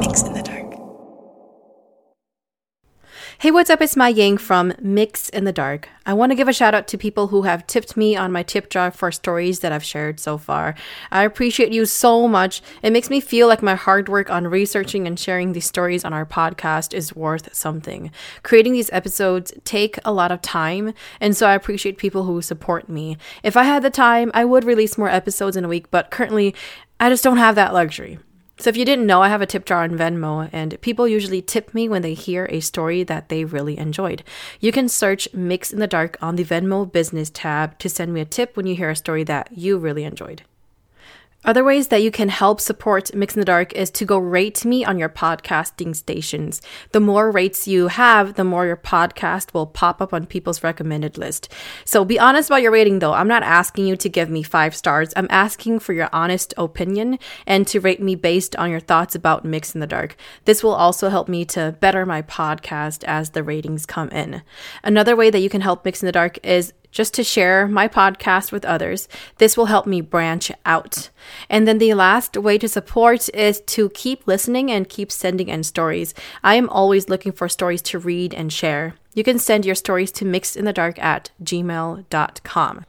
Mix in the Dark. Hey, what's up? It's Maye Yang from Mix in the Dark. I want to give a shout out to people who have tipped me on my tip jar for stories that I've shared so far. I appreciate you so much. It makes me feel like my hard work on researching and sharing these stories on our podcast is worth something. Creating these episodes take a lot of time, and so I appreciate people who support me. If I had the time, I would release more episodes in a week, but currently I just don't have that luxury. So, if you didn't know, I have a tip jar on Venmo, and people usually tip me when they hear a story that they really enjoyed. You can search Mix in the Dark on the Venmo business tab to send me a tip when you hear a story that you really enjoyed. Other ways that you can help support Mix in the Dark is to go rate me on your podcasting stations. The more rates you have, the more your podcast will pop up on people's recommended list. So be honest about your rating though. I'm not asking you to give me five stars. I'm asking for your honest opinion and to rate me based on your thoughts about Mix in the Dark. This will also help me to better my podcast as the ratings come in. Another way that you can help Mix in the Dark is just to share my podcast with others. This will help me branch out. And then the last way to support is to keep listening and keep sending in stories. I am always looking for stories to read and share. You can send your stories to mixedinthedark at gmail.com.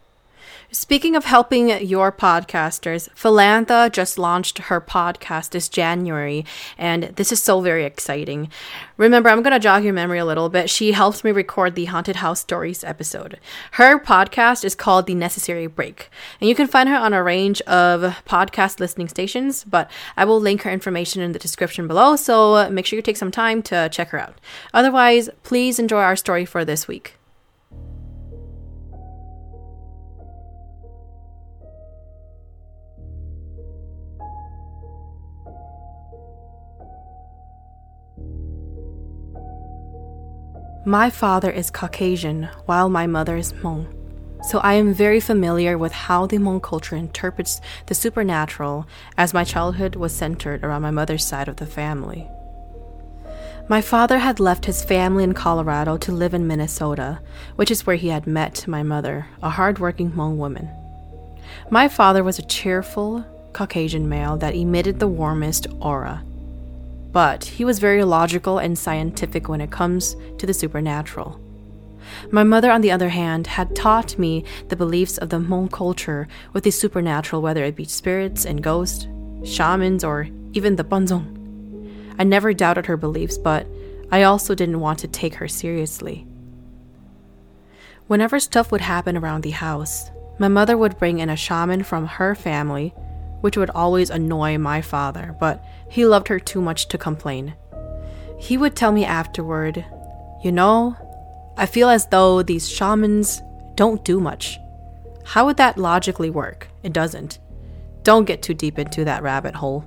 Speaking of helping your podcasters, Philantha just launched her podcast this January, and this is so very exciting. Remember, I'm going to jog your memory a little bit. She helps me record the Haunted House Stories episode. Her podcast is called The Necessary Break, and you can find her on a range of podcast listening stations, but I will link her information in the description below, so make sure you take some time to check her out. Otherwise, please enjoy our story for this week. My father is Caucasian, while my mother is Hmong. So I am very familiar with how the Hmong culture interprets the supernatural, as my childhood was centered around my mother's side of the family. My father had left his family in Colorado to live in Minnesota, which is where he had met my mother, a hardworking Hmong woman. My father was a cheerful Caucasian male that emitted the warmest aura but he was very logical and scientific when it comes to the supernatural. My mother, on the other hand, had taught me the beliefs of the Hmong culture with the supernatural, whether it be spirits and ghosts, shamans, or even the Banzong. I never doubted her beliefs, but I also didn't want to take her seriously. Whenever stuff would happen around the house, my mother would bring in a shaman from her family which would always annoy my father, but he loved her too much to complain. He would tell me afterward, You know, I feel as though these shamans don't do much. How would that logically work? It doesn't. Don't get too deep into that rabbit hole.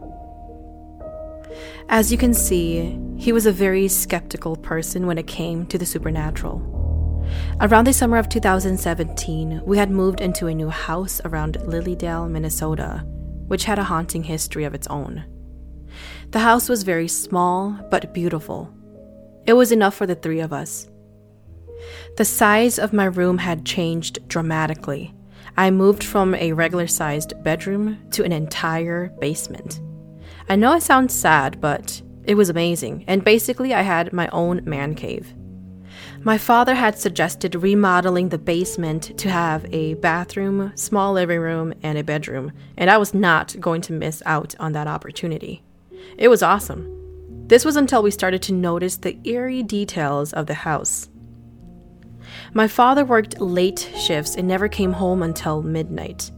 As you can see, he was a very skeptical person when it came to the supernatural. Around the summer of 2017, we had moved into a new house around Lilydale, Minnesota, which had a haunting history of its own. The house was very small but beautiful. It was enough for the three of us. The size of my room had changed dramatically. I moved from a regular sized bedroom to an entire basement. I know it sounds sad, but it was amazing, and basically, I had my own man cave. My father had suggested remodeling the basement to have a bathroom, small living room, and a bedroom, and I was not going to miss out on that opportunity. It was awesome. This was until we started to notice the eerie details of the house. My father worked late shifts and never came home until midnight.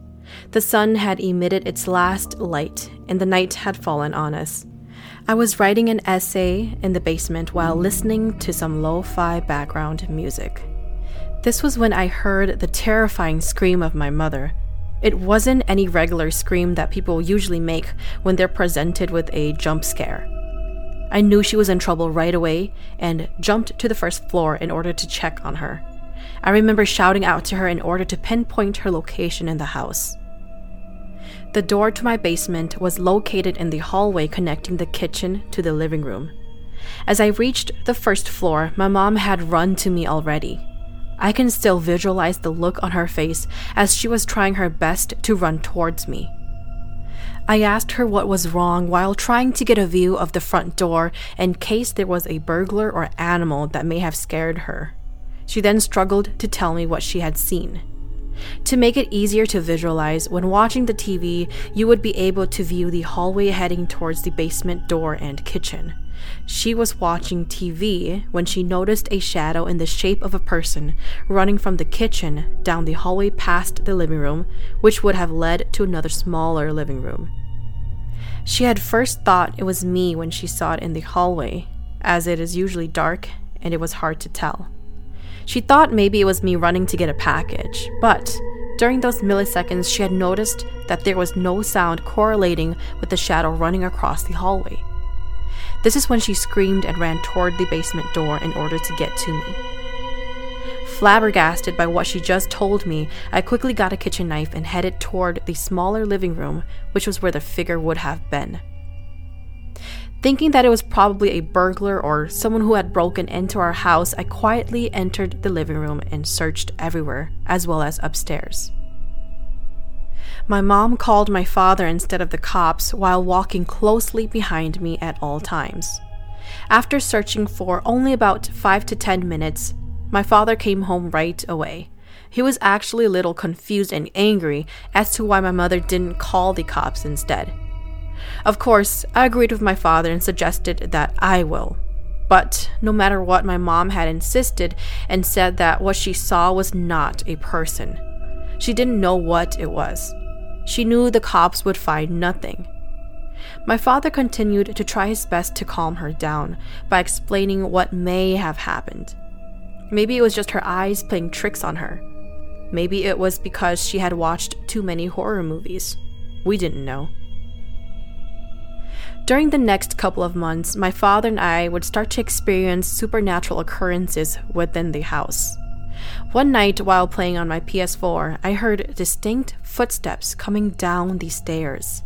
The sun had emitted its last light, and the night had fallen on us. I was writing an essay in the basement while listening to some lo fi background music. This was when I heard the terrifying scream of my mother. It wasn't any regular scream that people usually make when they're presented with a jump scare. I knew she was in trouble right away and jumped to the first floor in order to check on her. I remember shouting out to her in order to pinpoint her location in the house. The door to my basement was located in the hallway connecting the kitchen to the living room. As I reached the first floor, my mom had run to me already. I can still visualize the look on her face as she was trying her best to run towards me. I asked her what was wrong while trying to get a view of the front door in case there was a burglar or animal that may have scared her. She then struggled to tell me what she had seen. To make it easier to visualize, when watching the TV, you would be able to view the hallway heading towards the basement door and kitchen. She was watching TV when she noticed a shadow in the shape of a person running from the kitchen down the hallway past the living room, which would have led to another smaller living room. She had first thought it was me when she saw it in the hallway, as it is usually dark and it was hard to tell. She thought maybe it was me running to get a package, but during those milliseconds, she had noticed that there was no sound correlating with the shadow running across the hallway. This is when she screamed and ran toward the basement door in order to get to me. Flabbergasted by what she just told me, I quickly got a kitchen knife and headed toward the smaller living room, which was where the figure would have been. Thinking that it was probably a burglar or someone who had broken into our house, I quietly entered the living room and searched everywhere, as well as upstairs. My mom called my father instead of the cops while walking closely behind me at all times. After searching for only about 5 to 10 minutes, my father came home right away. He was actually a little confused and angry as to why my mother didn't call the cops instead. Of course, I agreed with my father and suggested that I will. But no matter what, my mom had insisted and said that what she saw was not a person. She didn't know what it was. She knew the cops would find nothing. My father continued to try his best to calm her down by explaining what may have happened. Maybe it was just her eyes playing tricks on her. Maybe it was because she had watched too many horror movies. We didn't know. During the next couple of months, my father and I would start to experience supernatural occurrences within the house. One night, while playing on my PS4, I heard distinct footsteps coming down the stairs.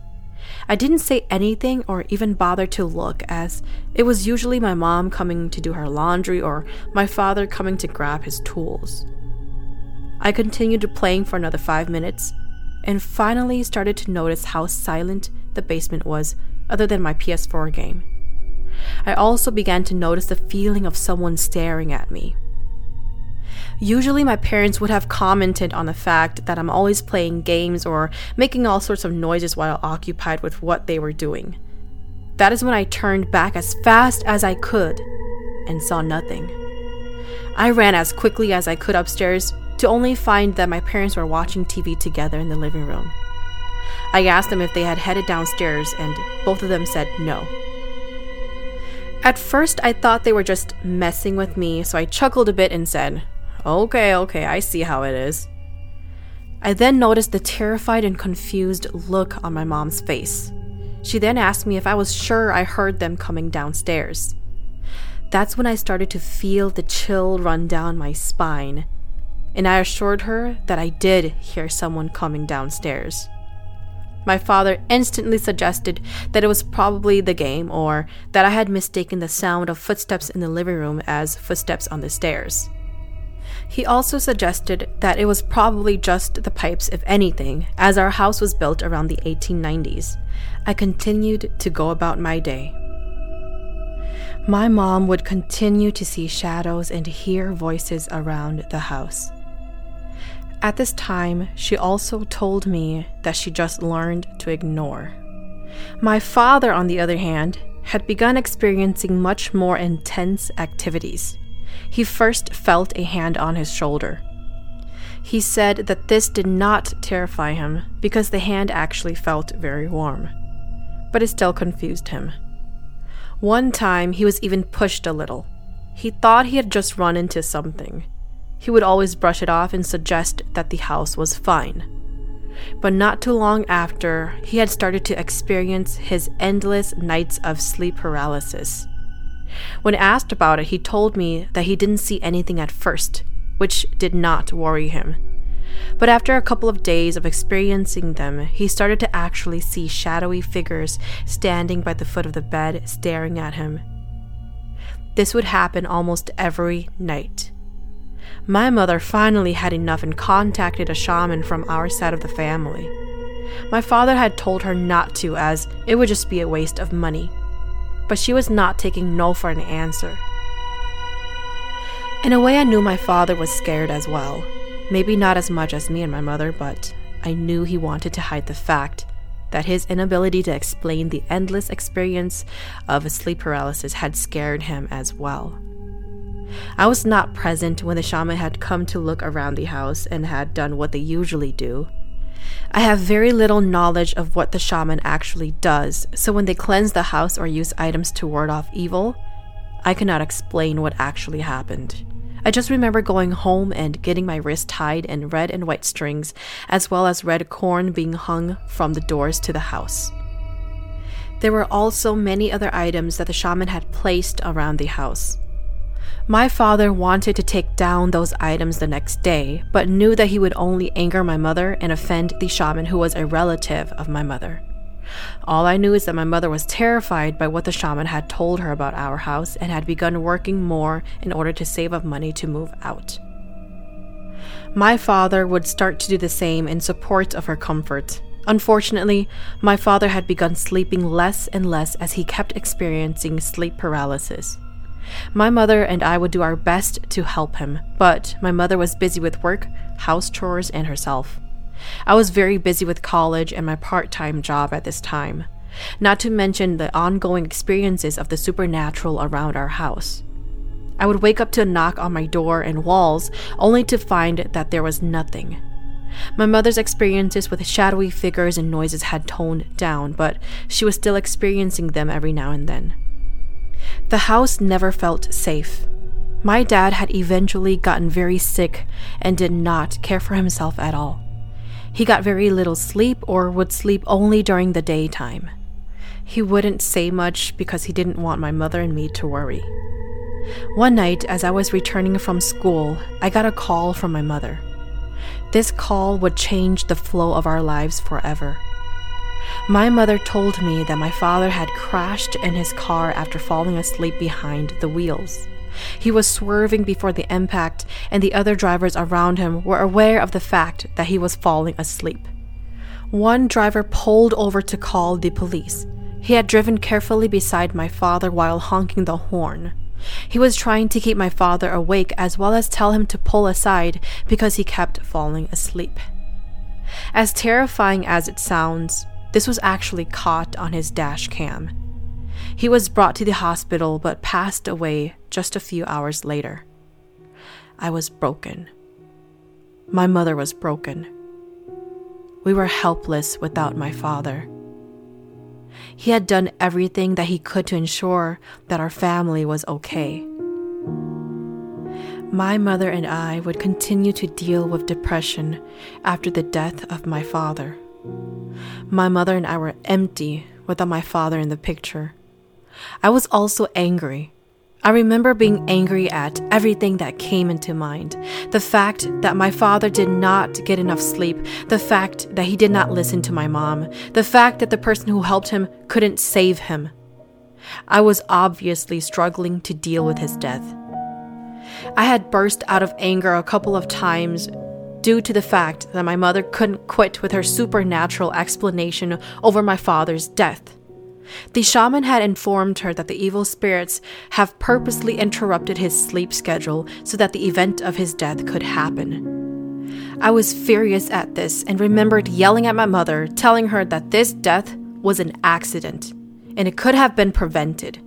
I didn't say anything or even bother to look, as it was usually my mom coming to do her laundry or my father coming to grab his tools. I continued playing for another five minutes and finally started to notice how silent the basement was, other than my PS4 game. I also began to notice the feeling of someone staring at me. Usually, my parents would have commented on the fact that I'm always playing games or making all sorts of noises while occupied with what they were doing. That is when I turned back as fast as I could and saw nothing. I ran as quickly as I could upstairs to only find that my parents were watching TV together in the living room. I asked them if they had headed downstairs, and both of them said no. At first, I thought they were just messing with me, so I chuckled a bit and said, Okay, okay, I see how it is. I then noticed the terrified and confused look on my mom's face. She then asked me if I was sure I heard them coming downstairs. That's when I started to feel the chill run down my spine, and I assured her that I did hear someone coming downstairs. My father instantly suggested that it was probably the game or that I had mistaken the sound of footsteps in the living room as footsteps on the stairs. He also suggested that it was probably just the pipes, if anything, as our house was built around the 1890s. I continued to go about my day. My mom would continue to see shadows and hear voices around the house. At this time, she also told me that she just learned to ignore. My father, on the other hand, had begun experiencing much more intense activities. He first felt a hand on his shoulder. He said that this did not terrify him because the hand actually felt very warm, but it still confused him. One time, he was even pushed a little. He thought he had just run into something. He would always brush it off and suggest that the house was fine. But not too long after, he had started to experience his endless nights of sleep paralysis. When asked about it, he told me that he didn't see anything at first, which did not worry him. But after a couple of days of experiencing them, he started to actually see shadowy figures standing by the foot of the bed staring at him. This would happen almost every night. My mother finally had enough and contacted a shaman from our side of the family. My father had told her not to, as it would just be a waste of money. But she was not taking no for an answer. In a way, I knew my father was scared as well. Maybe not as much as me and my mother, but I knew he wanted to hide the fact that his inability to explain the endless experience of sleep paralysis had scared him as well. I was not present when the shaman had come to look around the house and had done what they usually do. I have very little knowledge of what the shaman actually does, so when they cleanse the house or use items to ward off evil, I cannot explain what actually happened. I just remember going home and getting my wrist tied in red and white strings, as well as red corn being hung from the doors to the house. There were also many other items that the shaman had placed around the house. My father wanted to take down those items the next day, but knew that he would only anger my mother and offend the shaman who was a relative of my mother. All I knew is that my mother was terrified by what the shaman had told her about our house and had begun working more in order to save up money to move out. My father would start to do the same in support of her comfort. Unfortunately, my father had begun sleeping less and less as he kept experiencing sleep paralysis. My mother and I would do our best to help him, but my mother was busy with work, house chores, and herself. I was very busy with college and my part time job at this time, not to mention the ongoing experiences of the supernatural around our house. I would wake up to a knock on my door and walls only to find that there was nothing. My mother's experiences with shadowy figures and noises had toned down, but she was still experiencing them every now and then. The house never felt safe. My dad had eventually gotten very sick and did not care for himself at all. He got very little sleep or would sleep only during the daytime. He wouldn't say much because he didn't want my mother and me to worry. One night, as I was returning from school, I got a call from my mother. This call would change the flow of our lives forever. My mother told me that my father had crashed in his car after falling asleep behind the wheels. He was swerving before the impact, and the other drivers around him were aware of the fact that he was falling asleep. One driver pulled over to call the police. He had driven carefully beside my father while honking the horn. He was trying to keep my father awake as well as tell him to pull aside because he kept falling asleep. As terrifying as it sounds, this was actually caught on his dash cam. He was brought to the hospital but passed away just a few hours later. I was broken. My mother was broken. We were helpless without my father. He had done everything that he could to ensure that our family was okay. My mother and I would continue to deal with depression after the death of my father. My mother and I were empty without my father in the picture. I was also angry. I remember being angry at everything that came into mind. The fact that my father did not get enough sleep, the fact that he did not listen to my mom, the fact that the person who helped him couldn't save him. I was obviously struggling to deal with his death. I had burst out of anger a couple of times due to the fact that my mother couldn't quit with her supernatural explanation over my father's death. The shaman had informed her that the evil spirits have purposely interrupted his sleep schedule so that the event of his death could happen. I was furious at this and remembered yelling at my mother, telling her that this death was an accident and it could have been prevented,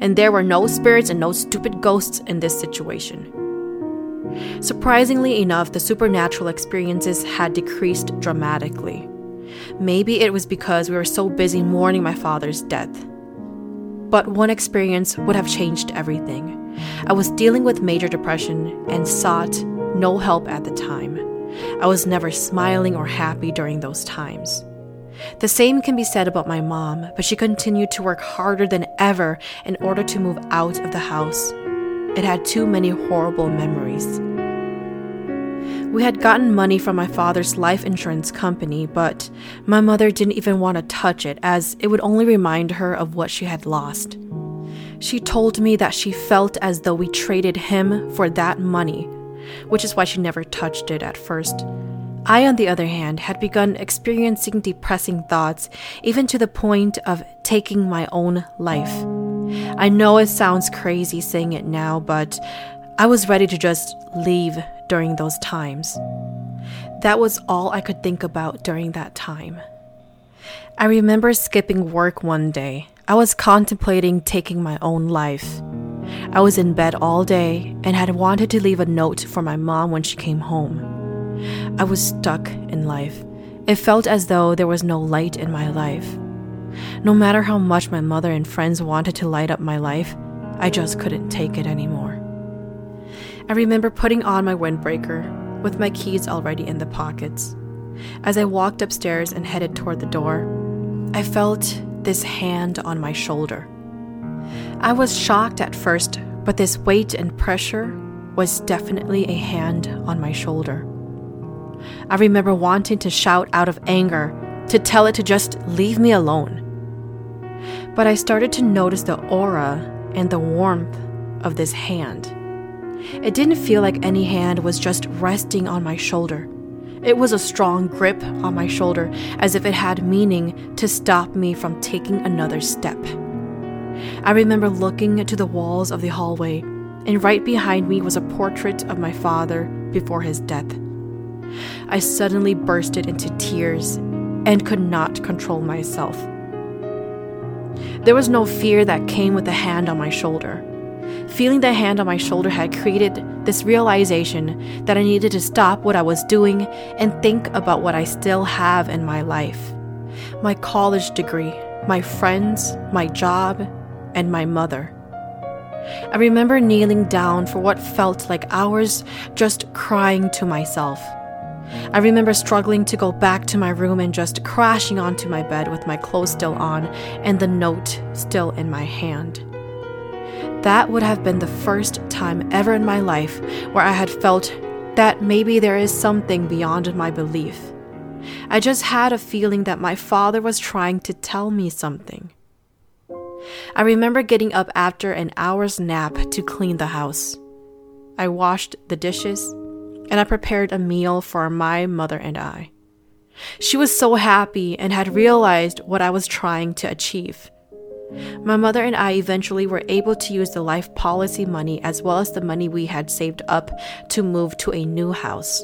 and there were no spirits and no stupid ghosts in this situation. Surprisingly enough, the supernatural experiences had decreased dramatically. Maybe it was because we were so busy mourning my father's death. But one experience would have changed everything. I was dealing with major depression and sought no help at the time. I was never smiling or happy during those times. The same can be said about my mom, but she continued to work harder than ever in order to move out of the house. It had too many horrible memories. We had gotten money from my father's life insurance company, but my mother didn't even want to touch it as it would only remind her of what she had lost. She told me that she felt as though we traded him for that money, which is why she never touched it at first. I, on the other hand, had begun experiencing depressing thoughts, even to the point of taking my own life. I know it sounds crazy saying it now, but I was ready to just leave during those times. That was all I could think about during that time. I remember skipping work one day. I was contemplating taking my own life. I was in bed all day and had wanted to leave a note for my mom when she came home. I was stuck in life. It felt as though there was no light in my life. No matter how much my mother and friends wanted to light up my life, I just couldn't take it anymore. I remember putting on my windbreaker with my keys already in the pockets. As I walked upstairs and headed toward the door, I felt this hand on my shoulder. I was shocked at first, but this weight and pressure was definitely a hand on my shoulder. I remember wanting to shout out of anger, to tell it to just leave me alone. But I started to notice the aura and the warmth of this hand. It didn't feel like any hand was just resting on my shoulder. It was a strong grip on my shoulder, as if it had meaning to stop me from taking another step. I remember looking to the walls of the hallway, and right behind me was a portrait of my father before his death. I suddenly bursted into tears and could not control myself. There was no fear that came with the hand on my shoulder. Feeling the hand on my shoulder had created this realization that I needed to stop what I was doing and think about what I still have in my life my college degree, my friends, my job, and my mother. I remember kneeling down for what felt like hours just crying to myself. I remember struggling to go back to my room and just crashing onto my bed with my clothes still on and the note still in my hand. That would have been the first time ever in my life where I had felt that maybe there is something beyond my belief. I just had a feeling that my father was trying to tell me something. I remember getting up after an hour's nap to clean the house. I washed the dishes and I prepared a meal for my mother and I. She was so happy and had realized what I was trying to achieve. My mother and I eventually were able to use the life policy money as well as the money we had saved up to move to a new house.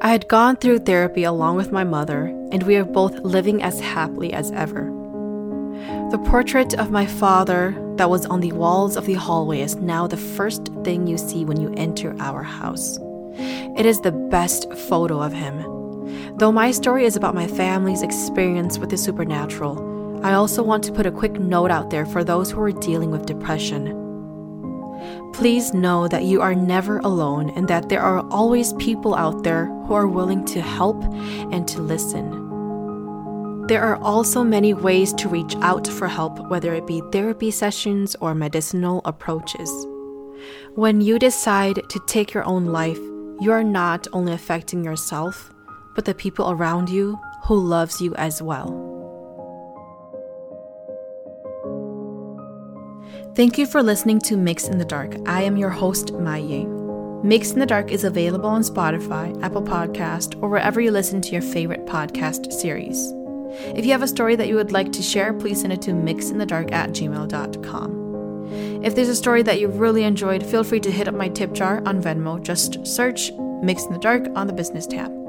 I had gone through therapy along with my mother, and we are both living as happily as ever. The portrait of my father that was on the walls of the hallway is now the first thing you see when you enter our house. It is the best photo of him. Though my story is about my family's experience with the supernatural, I also want to put a quick note out there for those who are dealing with depression. Please know that you are never alone and that there are always people out there who are willing to help and to listen. There are also many ways to reach out for help, whether it be therapy sessions or medicinal approaches. When you decide to take your own life, you are not only affecting yourself, but the people around you who loves you as well. Thank you for listening to Mix in the Dark. I am your host, Maye. Mix in the Dark is available on Spotify, Apple Podcast, or wherever you listen to your favorite podcast series. If you have a story that you would like to share, please send it to mixinthedark at gmail.com. If there's a story that you really enjoyed, feel free to hit up my tip jar on Venmo. Just search Mix in the Dark on the business tab.